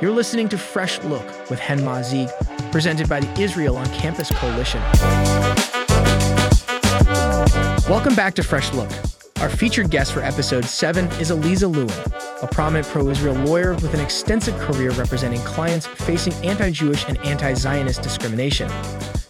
You're listening to Fresh Look with Hen Mazzig, presented by the Israel on Campus Coalition. Welcome back to Fresh Look. Our featured guest for episode 7 is Alyza Lewin, a prominent pro Israel lawyer with an extensive career representing clients facing anti Jewish and anti Zionist discrimination.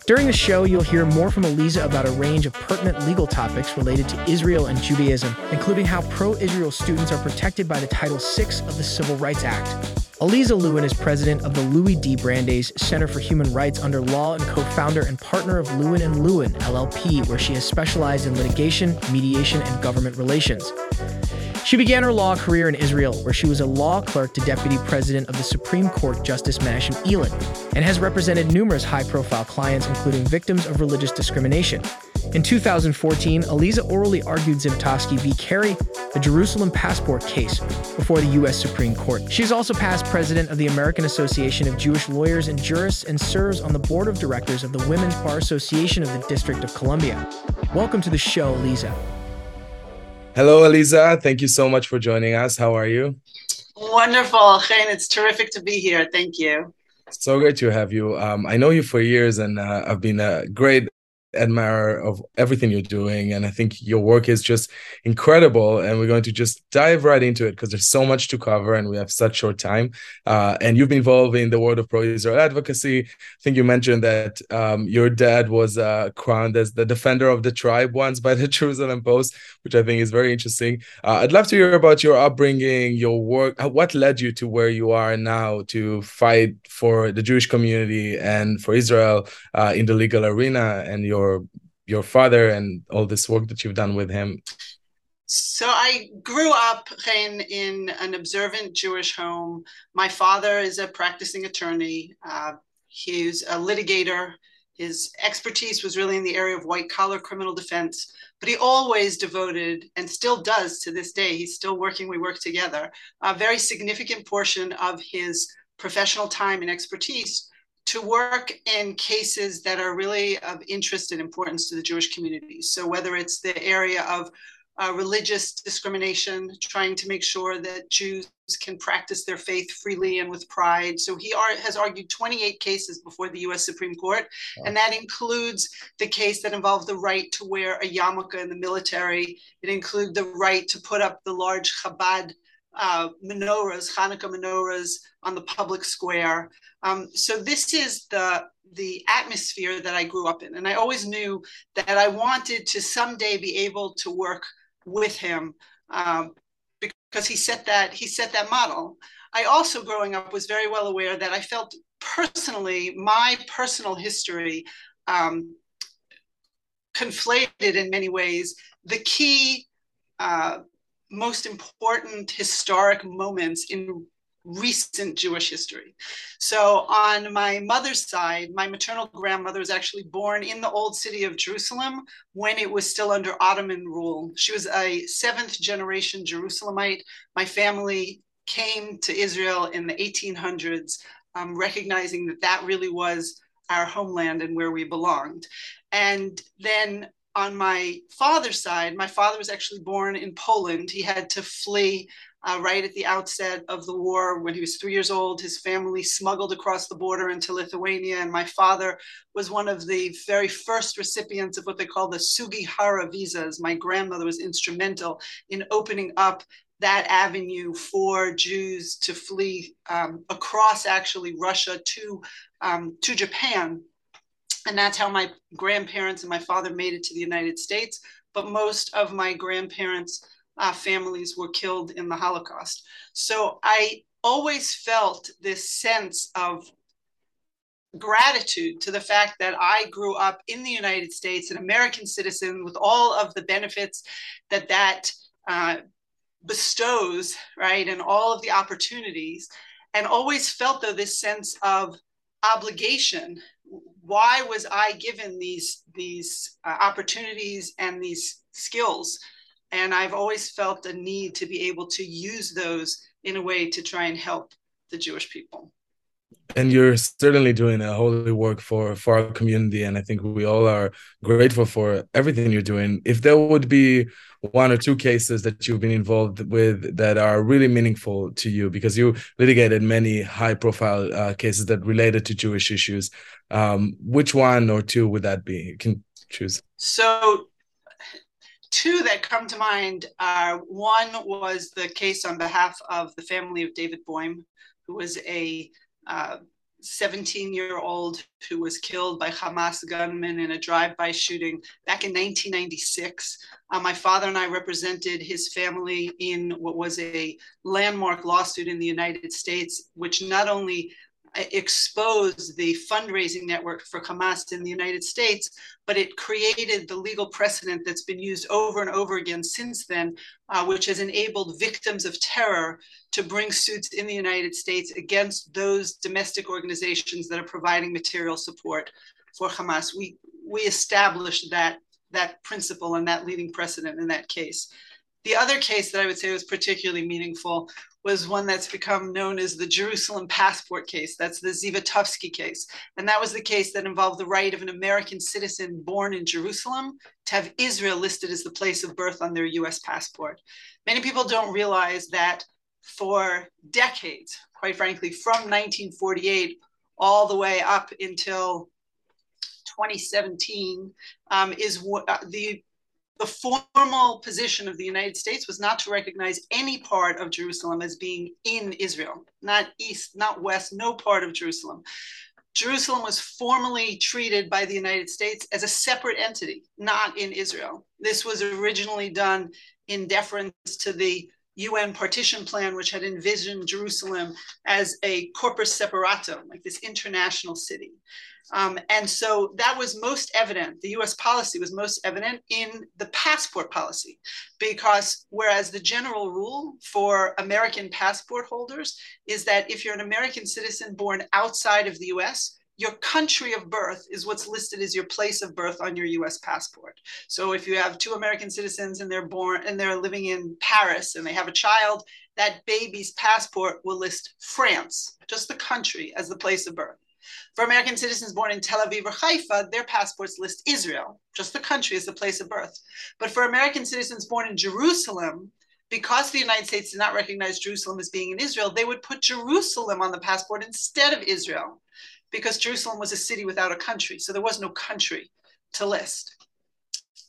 During the show, you'll hear more from Alyza about a range of pertinent legal topics related to Israel and Judaism, including how pro Israel students are protected by the Title VI of the Civil Rights Act. Alyza Lewin is president of the Louis D. Brandeis Center for Human Rights under law and co founder and partner of Lewin and Lewin, LLP, where she has specialized in litigation, mediation, and government relations. She began her law career in Israel, where she was a law clerk to Deputy President of the Supreme Court Justice Menachem Elon, and has represented numerous high profile clients, including victims of religious discrimination. In 2014, Alyza orally argued Zivotofsky v. Kerry, the Jerusalem passport case, before the U.S. Supreme Court. She is also past president of the American Association of Jewish Lawyers and Jurists and serves on the board of directors of the Women's Bar Association of the District of Columbia. Welcome to the show, Alyza. Hello, Alyza. Thank you so much for joining us. How are you? Wonderful, Chaim. It's terrific to be here. Thank you. So great to have you. Um, I know you for years, and uh, I've been a great admirer of everything you're doing and i think your work is just incredible and we're going to just dive right into it because there's so much to cover and we have such short time. Uh, and you've been involved in the world of pro-israel advocacy. I think you mentioned that um, your dad was uh, crowned as the defender of the tribe once by the jerusalem post which i think is very interesting. Uh, i'd love to hear about your upbringing your work what led you to where you are now to fight for the jewish community and for israel uh, in the legal arena and your your your father and all this work that you've done with him? So I grew up in, in an observant Jewish home. My father is a practicing attorney. Uh, he's a litigator. His expertise was really in the area of white collar criminal defense, but he always devoted and still does to this day. He's still working, we work together, a very significant portion of his professional time and expertise to work in cases that are really of interest and importance to the Jewish community. So, whether it's the area of uh, religious discrimination, trying to make sure that Jews can practice their faith freely and with pride. So he ar- has argued 28 cases before the US Supreme Court, wow. and that includes the case that involved the right to wear a yarmulke in the military. It includes the right to put up the large Chabad uh, menorahs, Hanukkah menorahs on the public square. Um, so this is the the atmosphere that I grew up in, and I always knew that I wanted to someday be able to work with him um, because he set that he set that model. I also, growing up, was very well aware that I felt personally my personal history um, conflated in many ways the key uh, most important historic moments in recent Jewish history. So, on my mother's side, my maternal grandmother was actually born in the old city of Jerusalem when it was still under Ottoman rule. She was a seventh generation Jerusalemite. My family came to Israel in the 1800s, um, recognizing that that really was our homeland and where we belonged. And then on my father's side, my father was actually born in Poland. He had to flee uh, right at the outset of the war when he was three years old. His family smuggled across the border into Lithuania, and my father was one of the very first recipients of what they call the Sugihara visas. My grandmother was instrumental in opening up that avenue for Jews to flee um, across actually Russia to um, to Japan and that's how my grandparents and my father made it to the United States. But most of my grandparents' uh, families were killed in the Holocaust. So I always felt this sense of gratitude to the fact that I grew up in the United States, an American citizen, with all of the benefits that that uh, bestows, right, and all of the opportunities, and always felt though this sense of obligation why was I given these these uh, opportunities and these skills? And I've always felt a need to be able to use those in a way to try and help the Jewish people. And you're certainly doing a holy work for for our community. And i think we all are grateful for everything you're doing. If there would be one or two cases that you've been involved with that are really meaningful to you because you litigated many high profile uh, cases that related to jewish issues um, which one or two would that be? You can choose. So two that come to mind are one was the case on behalf of the family of david boim who was a 17 year old who was killed by Hamas gunmen in a drive by shooting back in 1996. Uh, my father and I represented his family in what was a landmark lawsuit in the United States, which not only exposed the fundraising network for Hamas in the United States, but it created the legal precedent that's been used over and over again since then, uh, which has enabled victims of terror to bring suits in the United States against those domestic organizations that are providing material support for Hamas. We we established that that principle and that leading precedent in that case. The other case that I would say was particularly meaningful was one that's become known as the Jerusalem passport case. That's the Zivotofsky case. And that was the case that involved the right of an American citizen born in Jerusalem to have Israel listed as the place of birth on their US passport. Many people don't realize that for decades, quite frankly, from 1948 all the way up until 2017, um, is uh, the the formal position of the United States was not to recognize any part of Jerusalem as being in Israel, not east, not west, no part of Jerusalem. Jerusalem was formally treated by the United States as a separate entity, not in Israel. This was originally done in deference to the UN partition plan, which had envisioned Jerusalem as a corpus separatum, like this international city. Um, and so that was most evident. The US policy was most evident in the passport policy, because whereas the general rule for American passport holders is that if you're an American citizen born outside of the US, your country of birth is what's listed as your place of birth on your US passport. So if you have two American citizens and they're born and they're living in Paris and they have a child, that baby's passport will list France, just the country, as the place of birth. For American citizens born in Tel Aviv or Haifa, their passports list Israel, just the country as the place of birth. But for American citizens born in Jerusalem, because the United States did not recognize Jerusalem as being in Israel, they would put Jerusalem on the passport instead of Israel, because Jerusalem was a city without a country. So there was no country to list.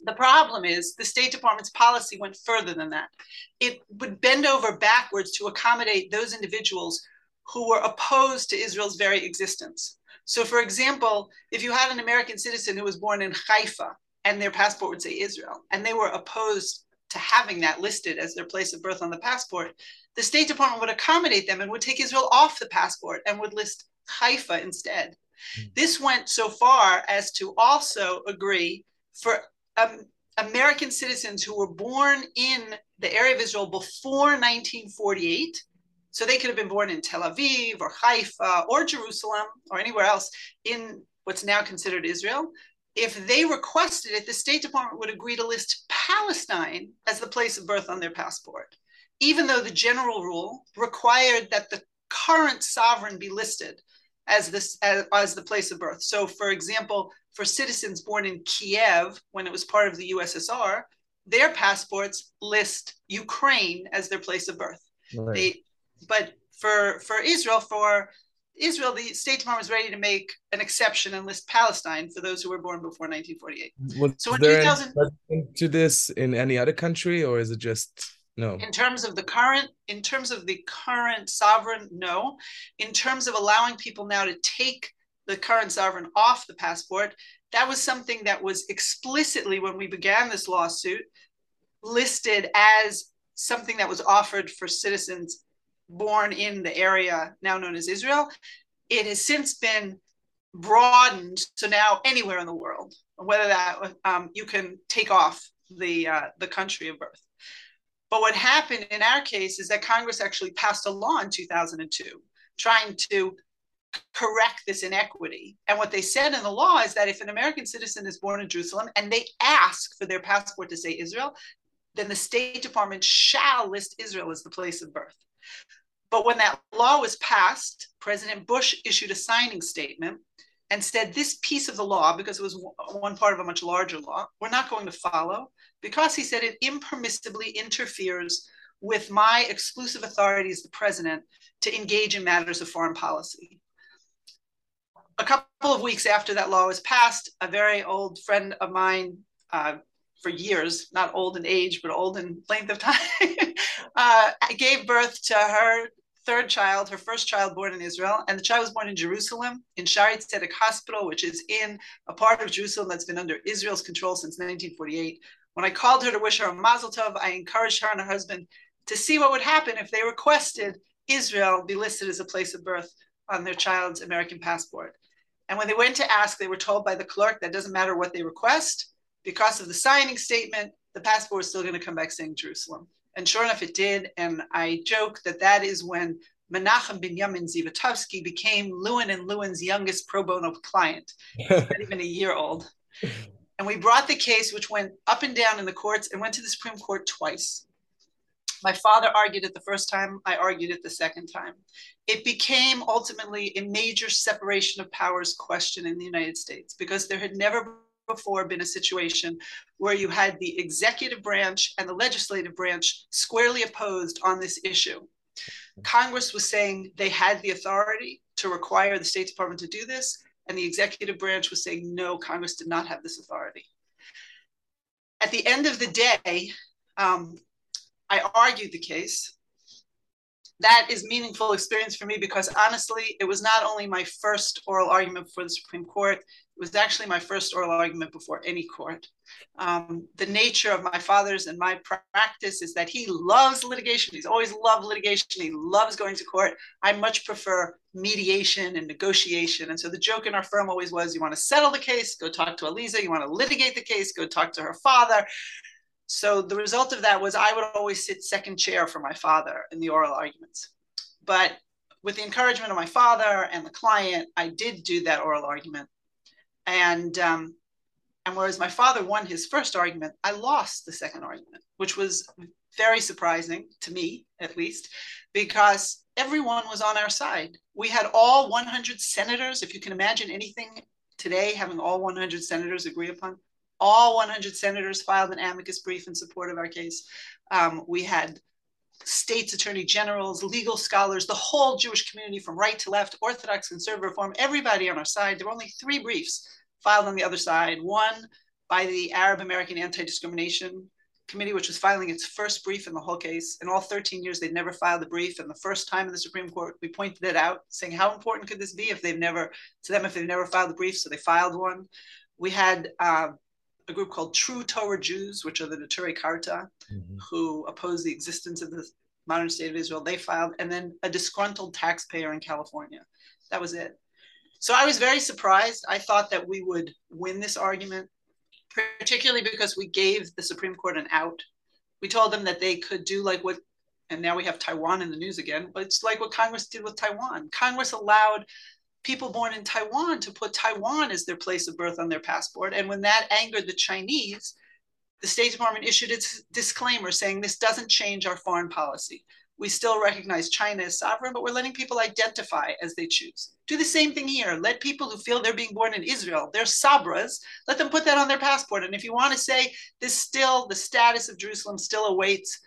The problem is the State Department's policy went further than that. It would bend over backwards to accommodate those individuals who were opposed to Israel's very existence. So, for example, if you had an American citizen who was born in Haifa and their passport would say Israel, and they were opposed to having that listed as their place of birth on the passport, the State Department would accommodate them and would take Israel off the passport and would list Haifa instead. Mm-hmm. This went so far as to also agree for um, American citizens who were born in the area of Israel before 1948 so they could have been born in Tel Aviv or Haifa or Jerusalem or anywhere else in what's now considered Israel. If they requested it, the State Department would agree to list Palestine as the place of birth on their passport, even though the general rule required that the current sovereign be listed as this as, as, the place of birth. So, for example, for citizens born in Kiev when it was part of the USSR, their passports list Ukraine as their place of birth. Right. They but for for Israel, for Israel, the State Department was ready to make an exception and list Palestine for those who were born before 1948. Was so in there 2000, to this in any other country, or is it just no? In terms of the current, in terms of the current sovereign, no. In terms of allowing people now to take the current sovereign off the passport, that was something that was explicitly when we began this lawsuit listed as something that was offered for citizens born in the area now known as Israel. It has since been broadened to now anywhere in the world, whether that um, you can take off the uh, the country of birth. But what happened in our case is that Congress actually passed a law in 2002 trying to correct this inequity. And what they said in the law is that if an American citizen is born in Jerusalem and they ask for their passport to say Israel, then the State Department shall list Israel as the place of birth. But when that law was passed, President Bush issued a signing statement and said this piece of the law, because it was one part of a much larger law, we're not going to follow because he said it impermissibly interferes with my exclusive authority as the president to engage in matters of foreign policy. A couple of weeks after that law was passed, a very old friend of mine, uh, for years, not old in age, but old in length of time, uh, gave birth to her third child, her first child born in Israel, and the child was born in Jerusalem, in Shaare Zedek Hospital, which is in a part of Jerusalem that's been under Israel's control since 1948. When I called her to wish her a mazel tov, I encouraged her and her husband to see what would happen if they requested Israel be listed as a place of birth on their child's American passport. And when they went to ask, they were told by the clerk that doesn't matter what they request, because of the signing statement, the passport is still going to come back saying Jerusalem. And sure enough, it did. And I joke that that is when Menachem Binyamin Zivotofsky became Lewin and Lewin's youngest pro bono client, not even a year old. And we brought the case, which went up and down in the courts and went to the Supreme Court twice. My father argued it the first time, I argued it the second time. It became ultimately a major separation of powers question in the United States because there had never before been a situation where you had the executive branch and the legislative branch squarely opposed on this issue. Congress was saying they had the authority to require the State Department to do this, and the executive branch was saying no, Congress did not have this authority. At the end of the day, um, I argued the case. That is meaningful experience for me because honestly, it was not only my first oral argument before the Supreme Court, was actually my first oral argument before any court. Um, the nature of my father's and my practice is that he loves litigation. He's always loved litigation. He loves going to court. I much prefer mediation and negotiation. And so the joke in our firm always was you want to settle the case, go talk to Alyza. You want to litigate the case, go talk to her father. So the result of that was I would always sit second chair for my father in the oral arguments. But with the encouragement of my father and the client, I did do that oral argument. And um, and whereas my father won his first argument, I lost the second argument, which was very surprising to me, at least, because everyone was on our side. We had all 100 senators. If you can imagine anything today, having all 100 senators agree upon all 100 senators filed an amicus brief in support of our case. Um, we had states attorney generals, legal scholars, the whole Jewish community from right to left, Orthodox, conservative, reform, everybody on our side. There were only three briefs filed on the other side. One by the Arab American Anti Discrimination Committee, which was filing its first brief in the whole case. In all 13 years, they'd never filed a brief. And the first time in the Supreme Court, we pointed it out, saying, How important could this be if they've never, to them, if they've never filed a brief? So they filed one. We had uh, a group called True Torah Jews, which are the Neturei Karta, mm-hmm. who oppose the existence of the modern state of Israel. They filed, and then a disgruntled taxpayer in California. That was it. So I was very surprised. I thought that we would win this argument, particularly because we gave the Supreme Court an out. We told them that they could do like what, and now we have Taiwan in the news again, but it's like what Congress did with Taiwan. Congress allowed people born in Taiwan to put Taiwan as their place of birth on their passport. And when that angered the Chinese, the State Department issued its disclaimer saying this doesn't change our foreign policy. We still recognize China as sovereign, but we're letting people identify as they choose. Do the same thing here. Let people who feel they're being born in Israel, they're Sabras, let them put that on their passport. And if you want to say this still, the status of Jerusalem still awaits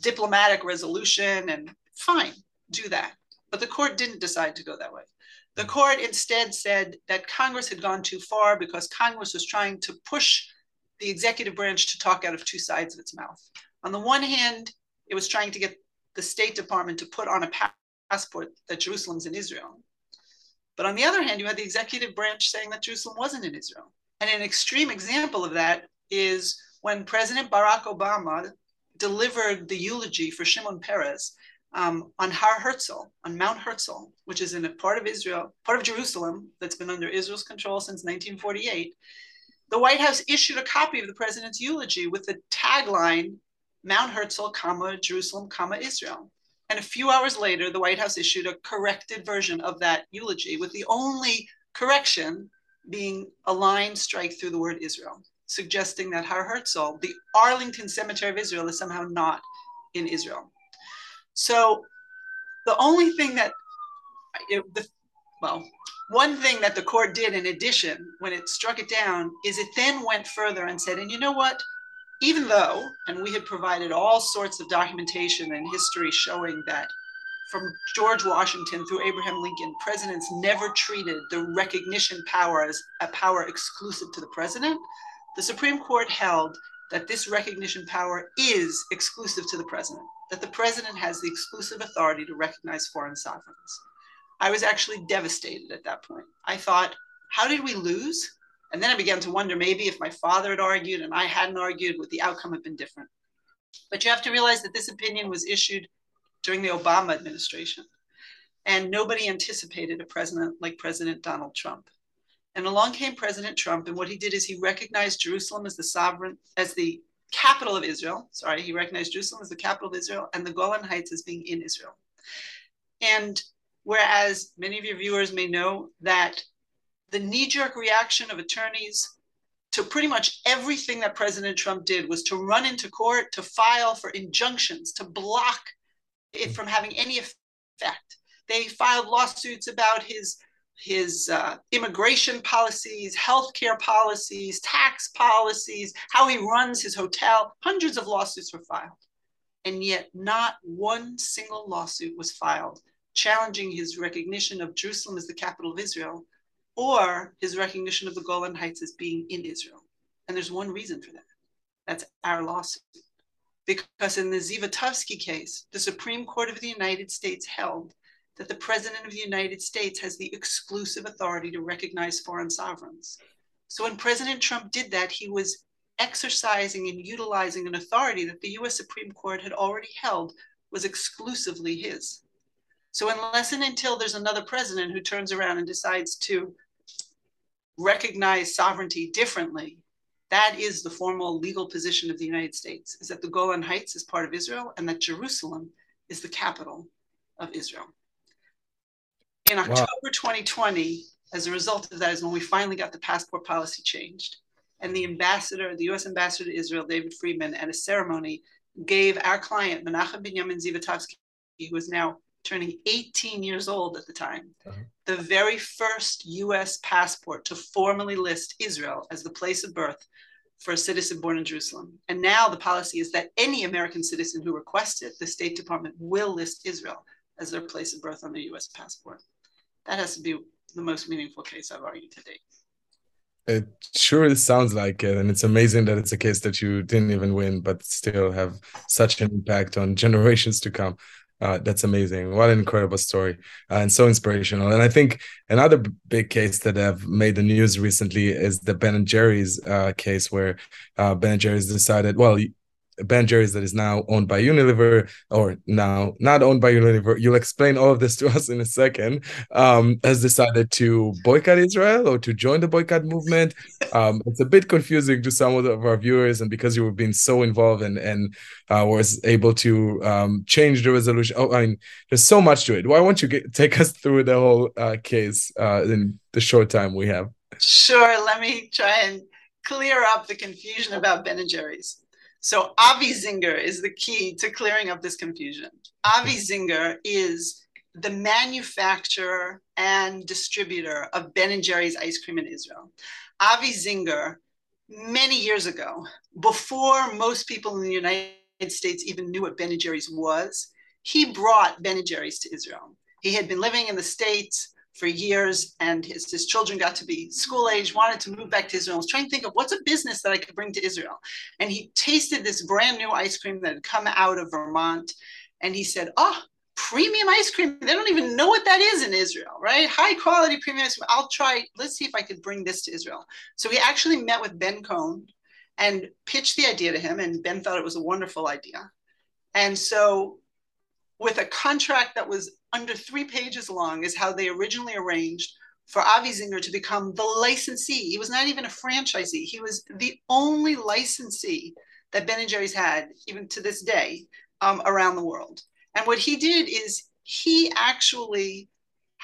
diplomatic resolution, and fine, do that. But the court didn't decide to go that way. The hmm. court instead said that Congress had gone too far because Congress was trying to push the executive branch to talk out of two sides of its mouth. On the one hand, it was trying to get the State Department to put on a passport that Jerusalem's in Israel. But on the other hand, you had the executive branch saying that Jerusalem wasn't in Israel. And an extreme example of that is when President Barack Obama delivered the eulogy for Shimon Peres um, on Har Herzl, on Mount Herzl, which is in a part of Israel, part of Jerusalem that's been under Israel's control since 1948, the White House issued a copy of the president's eulogy with the tagline, Mount Herzl, comma, Jerusalem, comma, Israel. And a few hours later, the White House issued a corrected version of that eulogy with the only correction being a line strike through the word Israel, suggesting that Har Herzl, the Arlington Cemetery of Israel, is somehow not in Israel. So the only thing that, it, the, well, one thing that the court did in addition when it struck it down is it then went further and said, and you know what? Even though, and we had provided all sorts of documentation and history showing that from George Washington through Abraham Lincoln, presidents never treated the recognition power as a power exclusive to the president. The Supreme Court held that this recognition power is exclusive to the president, that the president has the exclusive authority to recognize foreign sovereigns. I was actually devastated at that point. I thought, how did we lose? And then I began to wonder maybe if my father had argued and I hadn't argued, would the outcome have been different? But you have to realize that this opinion was issued during the Obama administration. And nobody anticipated a president like President Donald Trump. And along came President Trump, and what he did is he recognized Jerusalem as the sovereign, as the capital of Israel. Sorry, he recognized Jerusalem as the capital of Israel and the Golan Heights as being in Israel. And whereas many of your viewers may know that the knee jerk reaction of attorneys to pretty much everything that President Trump did was to run into court to file for injunctions, to block it from having any effect. They filed lawsuits about his his uh, immigration policies, healthcare policies, tax policies, how he runs his hotel. Hundreds of lawsuits were filed. And yet, not one single lawsuit was filed challenging his recognition of Jerusalem as the capital of Israel or his recognition of the Golan Heights as being in Israel. And there's one reason for that that's our lawsuit. Because in the Zivotofsky case, the Supreme Court of the United States held that the President of the United States has the exclusive authority to recognize foreign sovereigns. So when President Trump did that, he was exercising and utilizing an authority that the US Supreme Court had already held was exclusively his. So unless and until there's another president who turns around and decides to recognize sovereignty differently, that is the formal legal position of the United States, is that the Golan Heights is part of Israel and that Jerusalem is the capital of Israel. In October wow. 2020, as a result of that, is when we finally got the passport policy changed. And the ambassador, the US ambassador to Israel, David Friedman, at a ceremony gave our client, Menachem Binyamin Zivotofsky, who is now turning 18 years old at the time, uh-huh. The very first US passport to formally list Israel as the place of birth for a citizen born in Jerusalem. And now the policy is that any American citizen who requests it, the State Department will list Israel as their place of birth on their US passport that has to be the most meaningful case I've argued to date. It sure sounds like it, and it's amazing that it's a case that you didn't even win, but still have such an impact on generations to come. Uh, that's amazing. What an incredible story uh, and so inspirational. And I think another big case that have made the news recently is the Ben and Jerry's uh, case, where uh, Ben and Jerry's decided, well, Ben Jerry's that is now owned by Unilever, or now not owned by Unilever. You'll explain all of this to us in a second. Um, has decided to boycott Israel or to join the boycott movement. Um, it's a bit confusing to some of our viewers, and because you were being so involved and and uh, was able to um, change the resolution. Oh, I mean, there's so much to it. Why won't you get, take us through the whole uh, case uh, in the short time we have? Sure. Let me try and clear up the confusion about Ben and Jerry's. So Avi Zinger is the key to clearing up this confusion. Avi Zinger is the manufacturer and distributor of Ben and Jerry's ice cream in Israel. Avi Zinger, many years ago, before most people in the United States even knew what Ben and Jerry's was, he brought Ben and Jerry's to Israel. He had been living in the States for years and his, his children got to be school age, wanted to move back to Israel. I was trying to think of what's a business that I could bring to Israel. And he tasted this brand new ice cream that had come out of Vermont. And he said, Oh, premium ice cream. They don't even know what that is in Israel, right? High quality premium ice cream. I'll try, let's see if I could bring this to Israel. So he actually met with Ben Cohen and pitched the idea to him. And Ben thought it was a wonderful idea. And so with a contract that was under three pages long is how they originally arranged for Avi Zinger to become the licensee. He was not even a franchisee. He was the only licensee that Ben and Jerry's had, even to this day, um, around the world. And what he did is he actually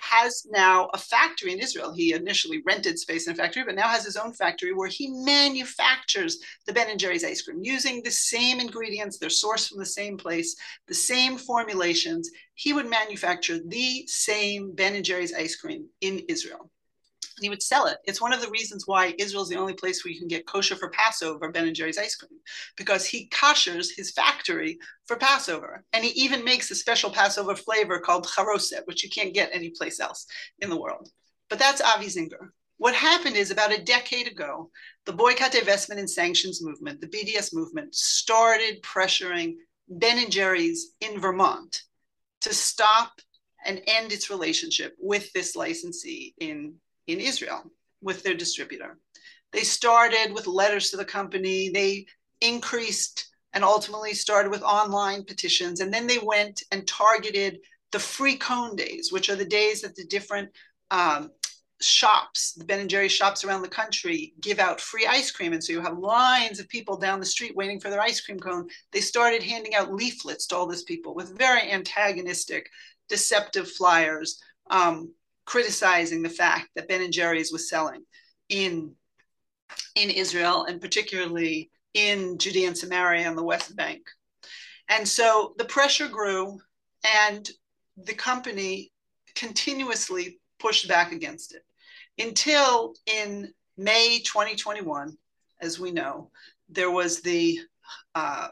has now a factory in Israel. He initially rented space in a factory, but now has his own factory where he manufactures the Ben and Jerry's ice cream using the same ingredients. They're sourced from the same place, the same formulations. He would manufacture the same Ben and Jerry's ice cream in Israel and he would sell it. It's one of the reasons why Israel's the only place where you can get kosher for Passover Ben and Jerry's ice cream, because he koshers his factory for Passover, and he even makes a special Passover flavor called charoset, which you can't get anyplace else in the world. But that's Avi Zinger. What happened is about a decade ago, the boycott, divestment, and sanctions movement, the BDS movement, started pressuring Ben and Jerry's in Vermont to stop and end its relationship with this licensee in Israel with their distributor. They started with letters to the company, they increased and ultimately started with online petitions. And then they went and targeted the free cone days, which are the days that the different um, shops, the Ben and Jerry shops around the country, give out free ice cream. And so you have lines of people down the street waiting for their ice cream cone. They started handing out leaflets to all these people with very antagonistic, deceptive flyers. Um, criticizing the fact that Ben and Jerry's was selling in in Israel and particularly in Judea and Samaria and the West Bank. And so the pressure grew and the company continuously pushed back against it until in May 2021, as we know, there was the uh,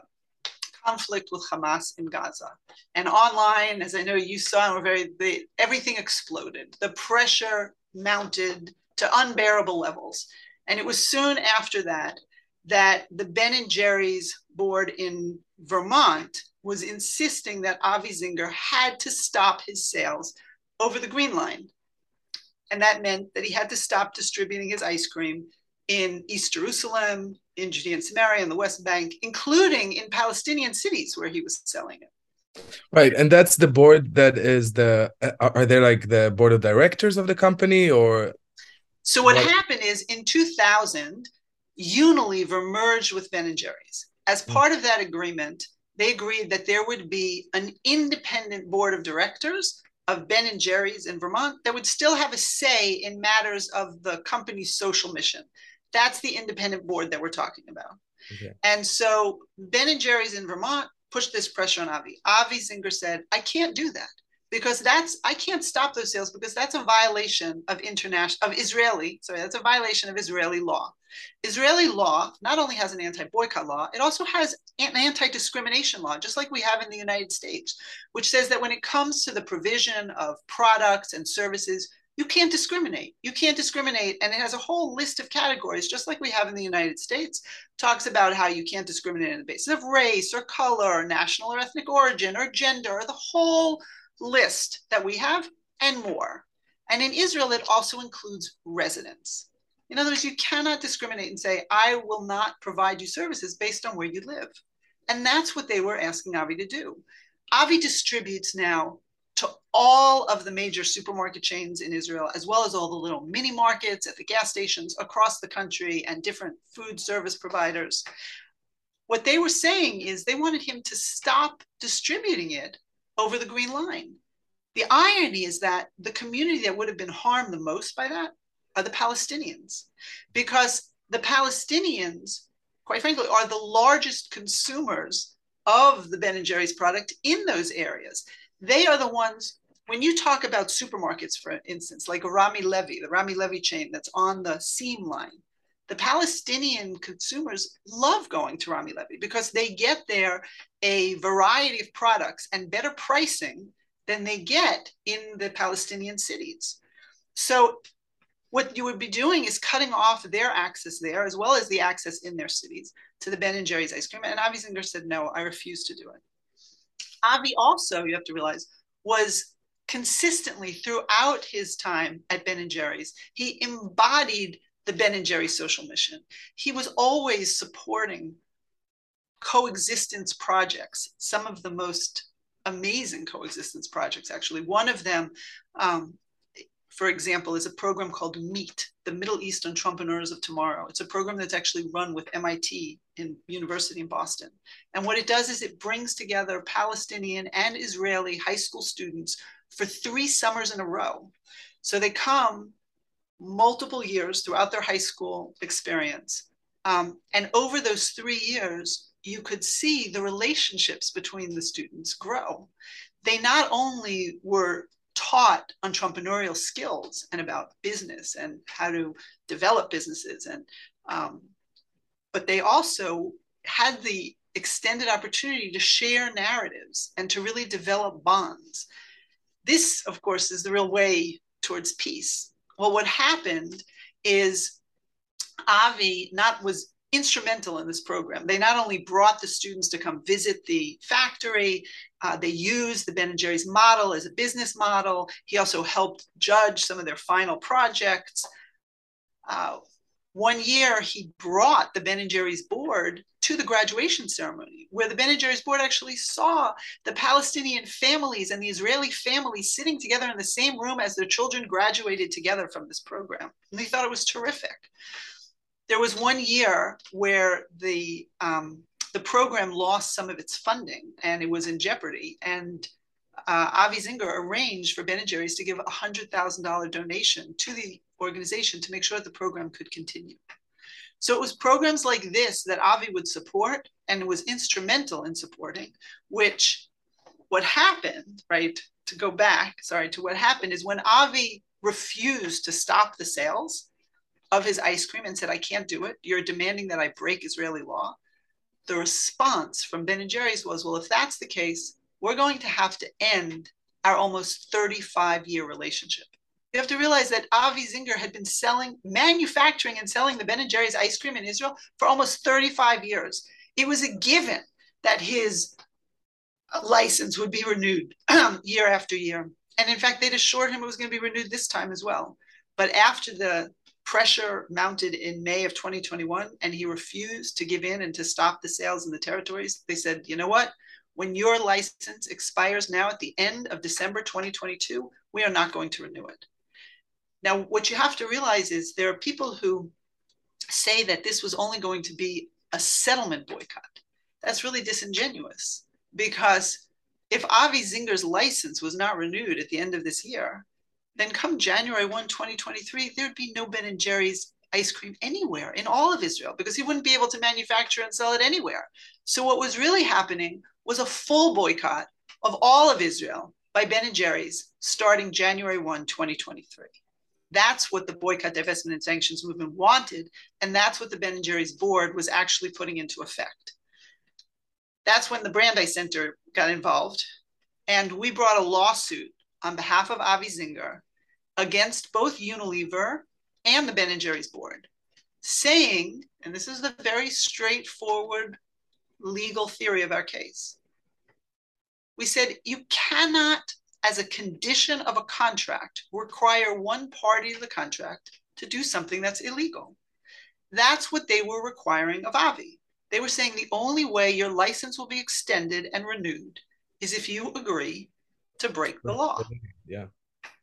conflict with Hamas in Gaza. And online, as I know you saw, were very everything exploded. The pressure mounted to unbearable levels. And it was soon after that that the Ben and Jerry's board in Vermont was insisting that Avi Zinger had to stop his sales over the Green Line. And that meant that he had to stop distributing his ice cream in East Jerusalem, in Judea and Samaria, and the West Bank, including in Palestinian cities where he was selling it. Right, and that's the board that is the. Are they like the board of directors of the company, or? So what, what? happened is in 2000, Unilever merged with Ben and Jerry's. As hmm. part mm. of that agreement, they agreed that there would be an independent board of directors of Ben and Jerry's in Vermont that would still have a say in matters of the company's social mission. That's the independent board that we're talking about. Okay. And so Ben and Jerry's in Vermont pushed this pressure on Avi. Avi Zinger said, I can't do that because that's I can't stop those sales because that's a violation of international of Israeli, sorry, that's a violation of Israeli law. Israeli law not only has an anti-boycott law, it also has an anti-discrimination law, just like we have in the United States, which says that when it comes to the provision of products and services, you can't discriminate. You can't discriminate. And it has a whole list of categories, just like we have in the United States, talks about how you can't discriminate on the basis of race or color or national or ethnic origin or gender, or the whole list that we have and more. And in Israel, it also includes residence. In other words, you cannot discriminate and say, I will not provide you services based on where you live. And that's what they were asking Avi to do. Avi distributes now all of the major supermarket chains in Israel, as well as all the little mini markets at the gas stations across the country and different food service providers. What they were saying is they wanted him to stop distributing it over the Green Line. The irony is that the community that would have been harmed the most by that are the Palestinians, because the Palestinians, quite frankly, are the largest consumers of the Ben and Jerry's product in those areas they are the ones when you talk about supermarkets, for instance, like Rami Levy, the Rami Levy chain that's on the seam line, the Palestinian consumers love going to Rami Levy because they get there a variety of products and better pricing than they get in the Palestinian cities. So what you would be doing is cutting off their access there as well as the access in their cities to the Ben and Jerry's ice cream. And Avi Zinger said, no, I refuse to do it. Avi also, you have to realize, was consistently throughout his time at Ben and Jerry's, he embodied the Ben and Jerry's social mission. He was always supporting coexistence projects, some of the most amazing coexistence projects, actually. One of them um, for example, is a program called MEET, the Middle East Entrepreneurs of Tomorrow. It's a program that's actually run with MIT in University in Boston. And what it does is it brings together Palestinian and Israeli high school students for three summers in a row. So they come multiple years throughout their high school experience. Um, and over those three years, you could see the relationships between the students grow. They not only were taught entrepreneurial skills and about business and how to develop businesses and um, but they also had the extended opportunity to share narratives and to really develop bonds. This, of course, is the real way towards peace. Well, what happened is Avi not was instrumental in this program. They not only brought the students to come visit the factory, uh, they used the Ben and Jerry's model as a business model. He also helped judge some of their final projects. Uh, one year, he brought the Ben and Jerry's board to the graduation ceremony, where the Ben and Jerry's board actually saw the Palestinian families and the Israeli families sitting together in the same room as their children graduated together from this program. And they thought it was terrific. There was one year where the um, the program lost some of its funding and it was in jeopardy. And uh, Avi Zinger arranged for Ben and Jerry's to give a hundred thousand dollar donation to the organization to make sure the program could continue. So it was programs like this that Avi would support and was instrumental in supporting, which what happened, right, to go back, sorry, to what happened is when Avi refused to stop the sales of his ice cream and said, I can't do it. You're demanding that I break Israeli law. The response from Ben and Jerry's was, well, if that's the case, we're going to have to end our almost 35 year relationship. You have to realize that Avi Zinger had been selling, manufacturing and selling the Ben Jerry's ice cream in Israel for almost 35 years. It was a given that his license would be renewed year after year. And in fact, they'd assured him it was going to be renewed this time as well. But after the pressure mounted in May of 2021 and he refused to give in and to stop the sales in the territories, they said, you know what? When your license expires now at the end of December 2022, we are not going to renew it. Now, what you have to realize is there are people who say that this was only going to be a settlement boycott. That's really disingenuous because if Avi Zinger's license was not renewed at the end of this year, then come January 1, 2023, there'd be no Ben and Jerry's ice cream anywhere in all of Israel because he wouldn't be able to manufacture and sell it anywhere. So what was really happening was a full boycott of all of Israel by Ben and Jerry's starting January 1, 2023. That's what the boycott, divestment, and sanctions movement wanted. And that's what the Ben and Jerry's board was actually putting into effect. That's when the Brandeis Center got involved. And we brought a lawsuit on behalf of Avi Zinger against both Unilever and the Ben and Jerry's board, saying, and this is the very straightforward legal theory of our case. We said you cannot as a condition of a contract, require one party of the contract to do something that's illegal. That's what they were requiring of Avi. They were saying the only way your license will be extended and renewed is if you agree to break the law. Yeah.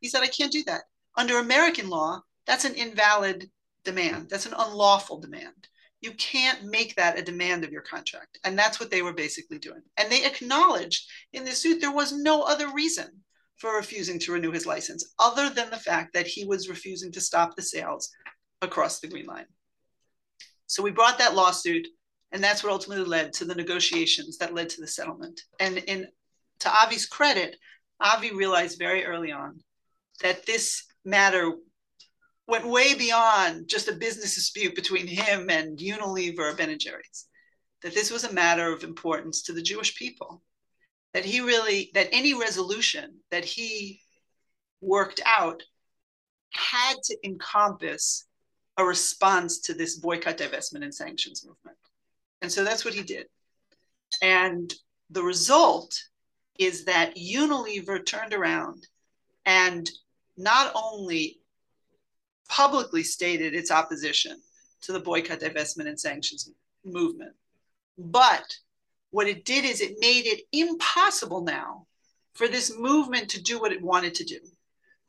He said, I can't do that. Under American law, that's an invalid demand. That's an unlawful demand. You can't make that a demand of your contract. And that's what they were basically doing. And they acknowledged in the suit there was no other reason for refusing to renew his license, other than the fact that he was refusing to stop the sales across the Green Line. So we brought that lawsuit, and that's what ultimately led to the negotiations that led to the settlement. And in to Avi's credit, Avi realized very early on that this matter went way beyond just a business dispute between him and Unilever or Ben and Jerry's. That this was a matter of importance to the Jewish people that he really that any resolution that he worked out had to encompass a response to this boycott divestment and sanctions movement. And so that's what he did. And the result is that unilever turned around and not only publicly stated its opposition to the boycott divestment and sanctions movement but what it did is it made it impossible now for this movement to do what it wanted to do.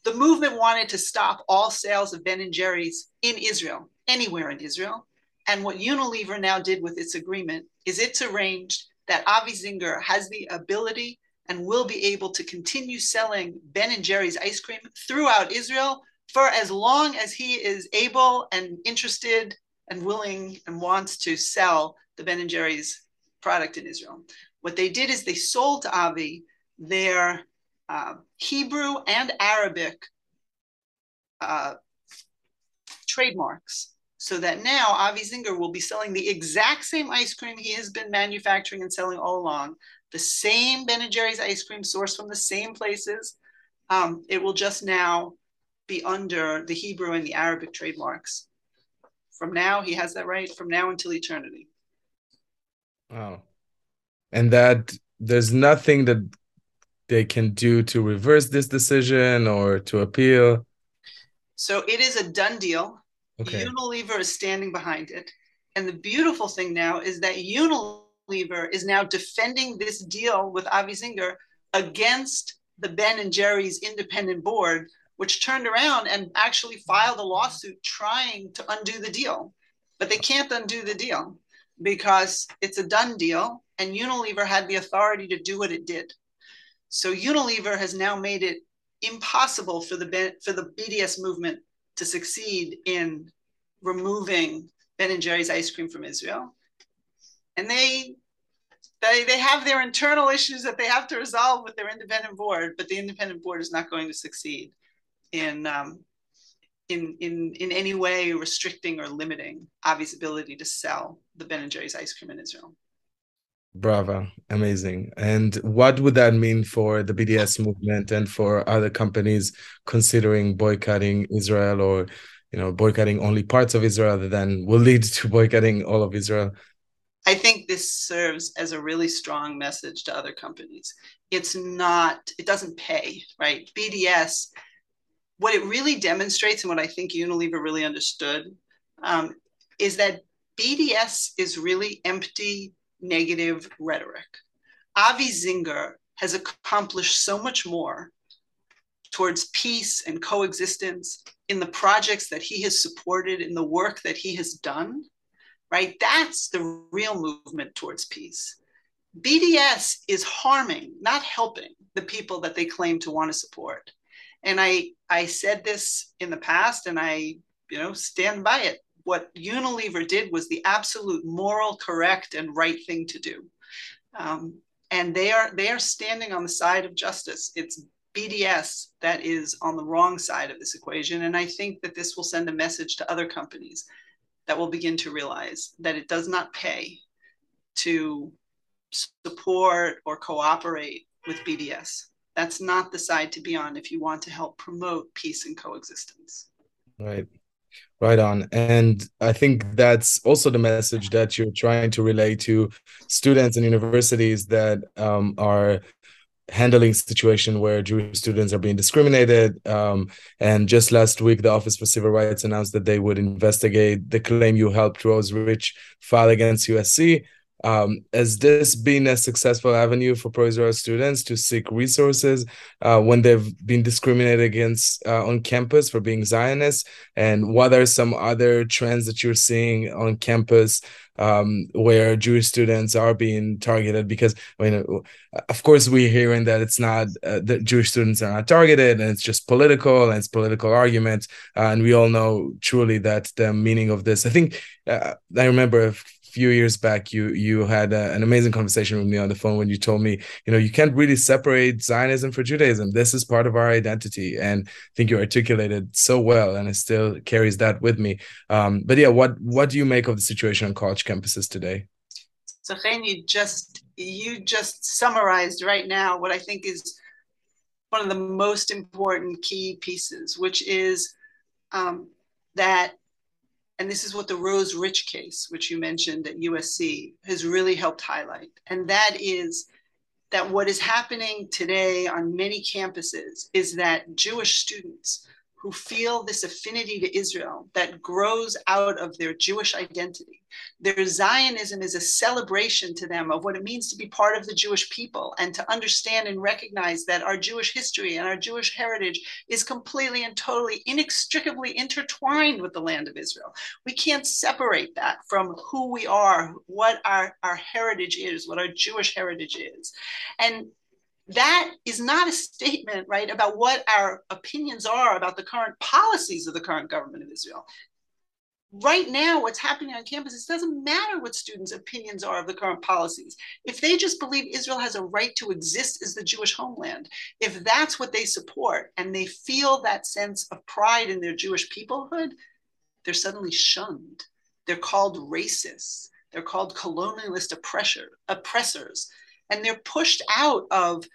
The movement wanted to stop all sales of Ben and Jerry's in Israel, anywhere in Israel. And what Unilever now did with its agreement is it's arranged that Avi Zinger has the ability and will be able to continue selling Ben and Jerry's ice cream throughout Israel for as long as he is able and interested and willing and wants to sell the Ben and Jerry's product in Israel. What they did is they sold to Avi their uh, Hebrew and Arabic uh, trademarks so that now Avi Zinger will be selling the exact same ice cream he has been manufacturing and selling all along, the same Ben Jerry's ice cream sourced from the same places. Um, it will just now be under the Hebrew and the Arabic trademarks. From now, he has that right from now until eternity. Wow. And that there's nothing that they can do to reverse this decision or to appeal. So it is a done deal. Okay. Unilever is standing behind it. And the beautiful thing now is that Unilever is now defending this deal with Avi Zinger against the Ben and Jerry's independent board, which turned around and actually filed a lawsuit trying to undo the deal. But they can't undo the deal because it's a done deal and Unilever had the authority to do what it did. So Unilever has now made it impossible for the for the BDS movement to succeed in removing Ben and Jerry's ice cream from Israel. And they they they have their internal issues that they have to resolve with their independent board, but the independent board is not going to succeed in um, in in in any way restricting or limiting Avi's ability to sell the Ben and Jerry's ice cream in Israel. Bravo, amazing. And what would that mean for the BDS movement and for other companies considering boycotting Israel or you know boycotting only parts of Israel that then will lead to boycotting all of Israel? I think this serves as a really strong message to other companies. It's not, it doesn't pay, right? BDS, what it really demonstrates and what I think Unilever really understood um, is that BDS is really empty negative rhetoric. Avi Zinger has accomplished so much more towards peace and coexistence in the projects that he has supported, in the work that he has done, right? That's the real movement towards peace. BDS is harming, not helping the people that they claim to want to support. And I, I said this in the past and I, you know, stand by it what Unilever did was the absolute moral, correct, and right thing to do. Um, and they are they are standing on the side of justice. It's BDS that is on the wrong side of this equation. And I think that this will send a message to other companies that will begin to realize that it does not pay to support or cooperate with BDS. That's not the side to be on if you want to help promote peace and coexistence. Right. Right on. And I think that's also the message that you're trying to relay to students and universities that um, are handling situation where Jewish students are being discriminated. Um, and just last week, the Office for Civil Rights announced that they would investigate the claim you helped Rose Ritch file against USC. Um, has this been a successful avenue for pro-Israel students to seek resources uh, when they've been discriminated against uh, on campus for being Zionists? And what are some other trends that you're seeing on campus um, where Jewish students are being targeted? Because I mean, of course, we're hearing that it's not uh, that Jewish students are not targeted, and it's just political and it's political arguments. Uh, and we all know truly that the meaning of this. I think uh, I remember few years back you you had a, an amazing conversation with me on the phone when you told me you know you can't really separate zionism for judaism. This is part of our identity and i think you articulated so well and it still carries that with me. Um, but yeah what what do you make of the situation on college campuses today? So you just you just summarized right now what i think is one of the most important key pieces which is um, that and this is what the Rose Ritch case, which you mentioned at USC, has really helped highlight. And that is that what is happening today on many campuses is that Jewish students who feel this affinity to Israel that grows out of their Jewish identity. Their Zionism is a celebration to them of what it means to be part of the Jewish people and to understand and recognize that our Jewish history and our Jewish heritage is completely and totally inextricably intertwined with the land of Israel. We can't separate that from who we are, what our, our heritage is, what our Jewish heritage is. And that is not a statement, right, about what our opinions are about the current policies of the current government of Israel. Right now, what's happening on campus, it doesn't matter what students' opinions are of the current policies. If they just believe Israel has a right to exist as the Jewish homeland, if that's what they support and they feel that sense of pride in their Jewish peoplehood, they're suddenly shunned. They're called racists. They're called colonialist oppressor, oppressors. And they're pushed out of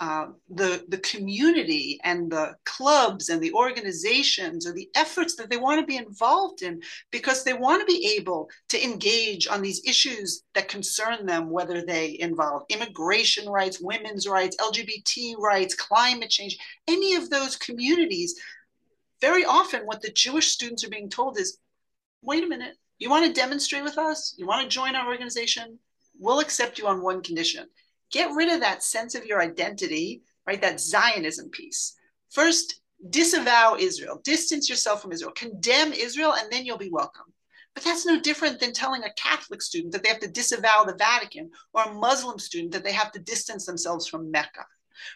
uh, the, the community and the clubs and the organizations or the efforts that they want to be involved in because they want to be able to engage on these issues that concern them, whether they involve immigration rights, women's rights, LGBT rights, climate change, any of those communities. Very often, what the Jewish students are being told is wait a minute, you want to demonstrate with us? You want to join our organization? We'll accept you on one condition get rid of that sense of your identity, right? That Zionism piece. First, disavow Israel, distance yourself from Israel, condemn Israel, and then you'll be welcome. But that's no different than telling a Catholic student that they have to disavow the Vatican or a Muslim student that they have to distance themselves from Mecca,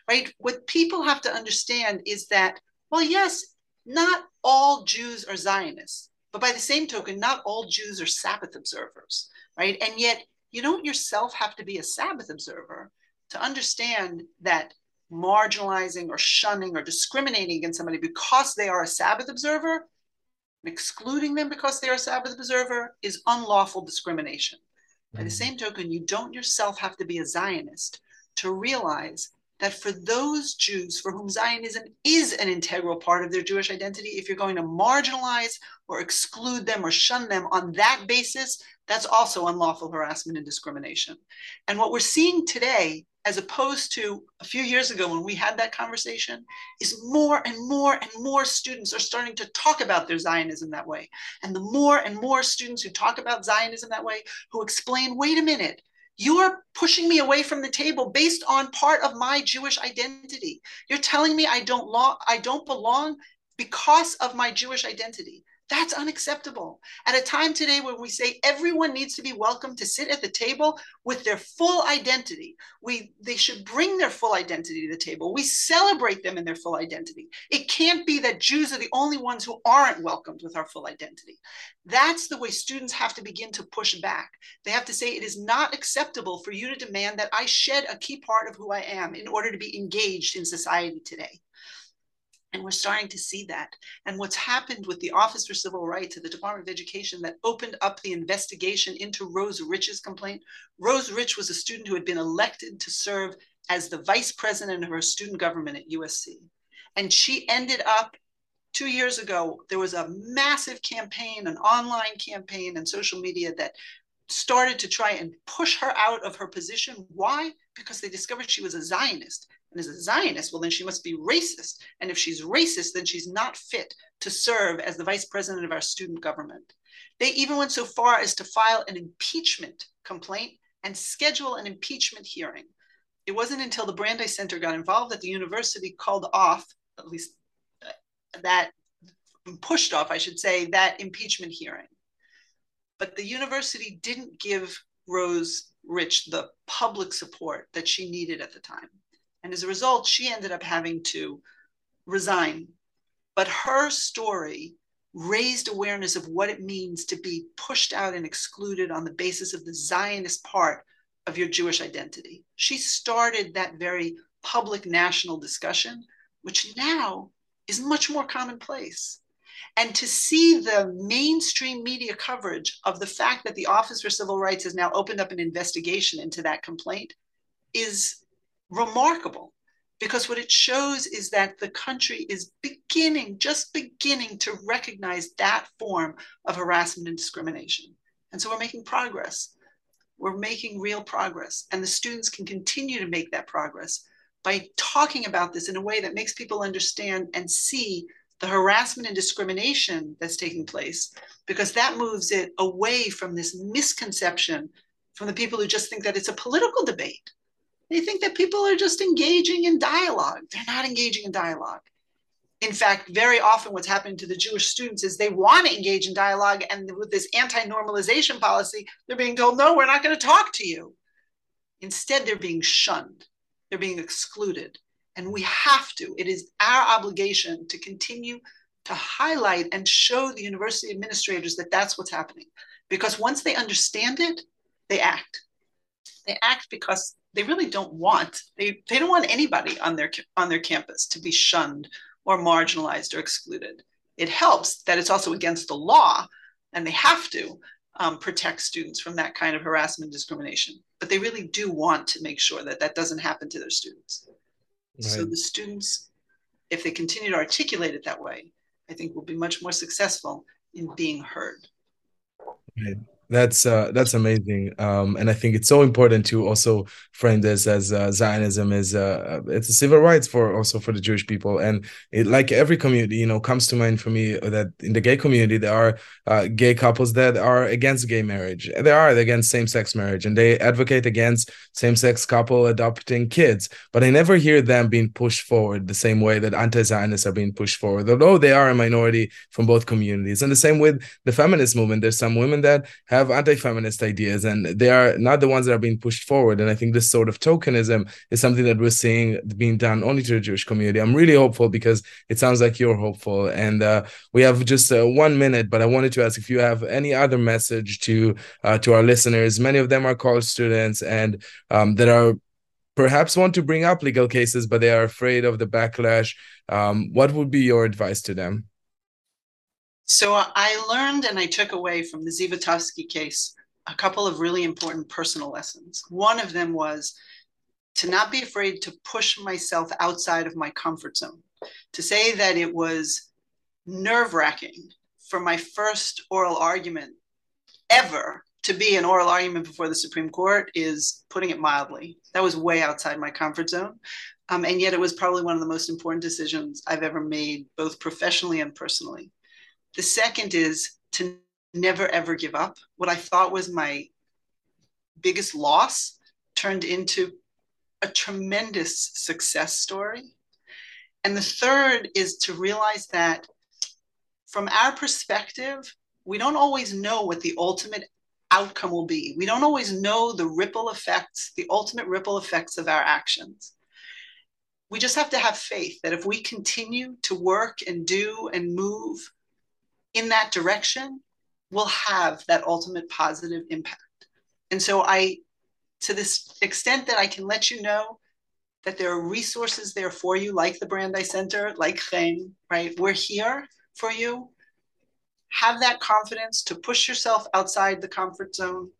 right? What people have to understand is that, well, yes, not all Jews are Zionists, but by the same token, not all Jews are Sabbath observers, right? And yet, you don't yourself have to be a Sabbath observer to understand that marginalizing or shunning or discriminating against somebody because they are a Sabbath observer, excluding them because they are a Sabbath observer is unlawful discrimination. Mm-hmm. By the mm. same token, you don't yourself have to be a Zionist to realize that for those Jews for whom Zionism is an integral part of their Jewish identity, if you're going to marginalize or exclude them or shun them on that basis, that's also unlawful harassment and discrimination. And what we're seeing today, as opposed to a few years ago when we had that conversation, is more and more and more students are starting to talk about their Zionism that way. And the more and more students who talk about Zionism that way, who explain, wait a minute, you're pushing me away from the table based on part of my Jewish identity. You're telling me I don't law, I don't belong because of my Jewish identity. That's unacceptable. At a time today when we say everyone needs to be welcome to sit at the table with their full identity, we they should bring their full identity to the table. We celebrate them in their full identity. It can't be that Jews are the only ones who aren't welcomed with our full identity. That's the way students have to begin to push back. They have to say it is not acceptable for you to demand that I shed a key part of who I am in order to be engaged in society today. And we're starting to see that. And what's happened with the Office for Civil Rights at the Department of Education that opened up the investigation into Rose Ritch's complaint. Rose Ritch was a student who had been elected to serve as the vice president of her student government at USC. And she ended up two years ago, there was a massive campaign, an online campaign and social media that started to try and push her out of her position. Why? Because they discovered she was a Zionist and is a Zionist, well, then she must be racist. And if she's racist, then she's not fit to serve as the vice president of our student government. They even went so far as to file an impeachment complaint and schedule an impeachment hearing. It wasn't until the Brandeis Center got involved that the university called off, at least uh, that pushed off, I should say, that impeachment hearing. But the university didn't give Rose Ritch the public support that she needed at the time. And as a result, she ended up having to resign. But her story raised awareness of what it means to be pushed out and excluded on the basis of the Zionist part of your Jewish identity. She started that very public national discussion, which now is much more commonplace. And to see the mainstream media coverage of the fact that the Office for Civil Rights has now opened up an investigation into that complaint is remarkable because what it shows is that the country is beginning, just beginning to recognize that form of harassment and discrimination. And so we're making progress. We're making real progress. And the students can continue to make that progress by talking about this in a way that makes people understand and see the harassment and discrimination that's taking place, because that moves it away from this misconception from the people who just think that it's a political debate they think that people are just engaging in dialogue. They're not engaging in dialogue. In fact, very often what's happening to the Jewish students is they want to engage in dialogue. And with this anti normalization policy, they're being told, no, we're not going to talk to you. Instead, they're being shunned. they're being excluded. And we have to, it is our obligation to continue to highlight and show the university administrators that that's what's happening. Because once they understand it, they act. They act because they really don't want they, they don't want anybody on their on their campus to be shunned or marginalized or excluded. It helps that it's also against the law, and they have to um, protect students from that kind of harassment and discrimination. But they really do want to make sure that that doesn't happen to their students. Right. So the students, if they continue to articulate it that way, I think will be much more successful in being heard. Right. That's uh, that's amazing, um, and I think it's so important to also frame this as uh, Zionism is uh, it's a civil rights for also for the Jewish people, and it, like every community, you know, comes to mind for me that in the gay community there are uh, gay couples that are against gay marriage, they are against same sex marriage, and they advocate against same sex couple adopting kids, but I never hear them being pushed forward the same way that anti-Zionists are being pushed forward, although they are a minority from both communities, and the same with the feminist movement. There's some women that have have anti-feminist ideas and they are not the ones that are being pushed forward. And i think this sort of tokenism is something that we're seeing being done only to the jewish community. I'm really hopeful because it sounds like you're hopeful. And uh, we have just uh, one minute but i wanted to ask if you have any other message to uh, to our listeners. Many of them are college students and um, that are perhaps want to bring up legal cases but they are afraid of the backlash. Um, what would be your advice to them so I learned and I took away from the Zivotofsky case a couple of really important personal lessons. One of them was to not be afraid to push myself outside of my comfort zone, to say that it was nerve wracking for my first oral argument ever to be an oral argument before the Supreme Court is putting it mildly. That was way outside my comfort zone. Um, and yet it was probably one of the most important decisions I've ever made, both professionally and personally. The second is to never ever give up. What I thought was my biggest loss turned into a tremendous success story. And the third is to realize that from our perspective, we don't always know what the ultimate outcome will be. We don't always know the ripple effects, the ultimate ripple effects of our actions. We just have to have faith that if we continue to work and do and move in that direction will have that ultimate positive impact. And so I, to this extent that I can let you know that there are resources there for you, like the Brandeis Center, like Chen, right? We're here for you. Have that confidence to push yourself outside the comfort zone.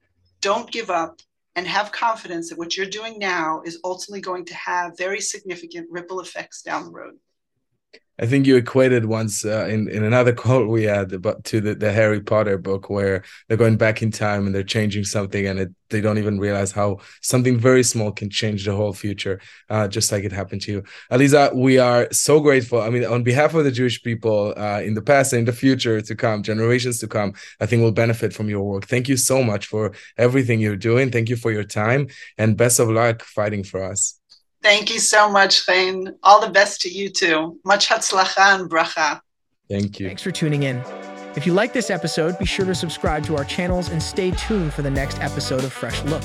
Don't give up and have confidence that what you're doing now is ultimately going to have very significant ripple effects down the road. I think you equated once uh, in in another call we had about to the, the Harry Potter book where they're going back in time and they're changing something and it, they don't even realize how something very small can change the whole future, uh, just like it happened to you. Alyza, we are so grateful. I mean, on behalf of the Jewish people uh, in the past and in the future to come, generations to come, I think will benefit from your work. Thank you so much for everything you're doing. Thank you for your time and best of luck fighting for us. Thank you so much, Chen. All the best to you too. Much hatzlacha and bracha. Thank you. Thanks for tuning in. If you like this episode, be sure to subscribe to our channels and stay tuned for the next episode of Fresh Look.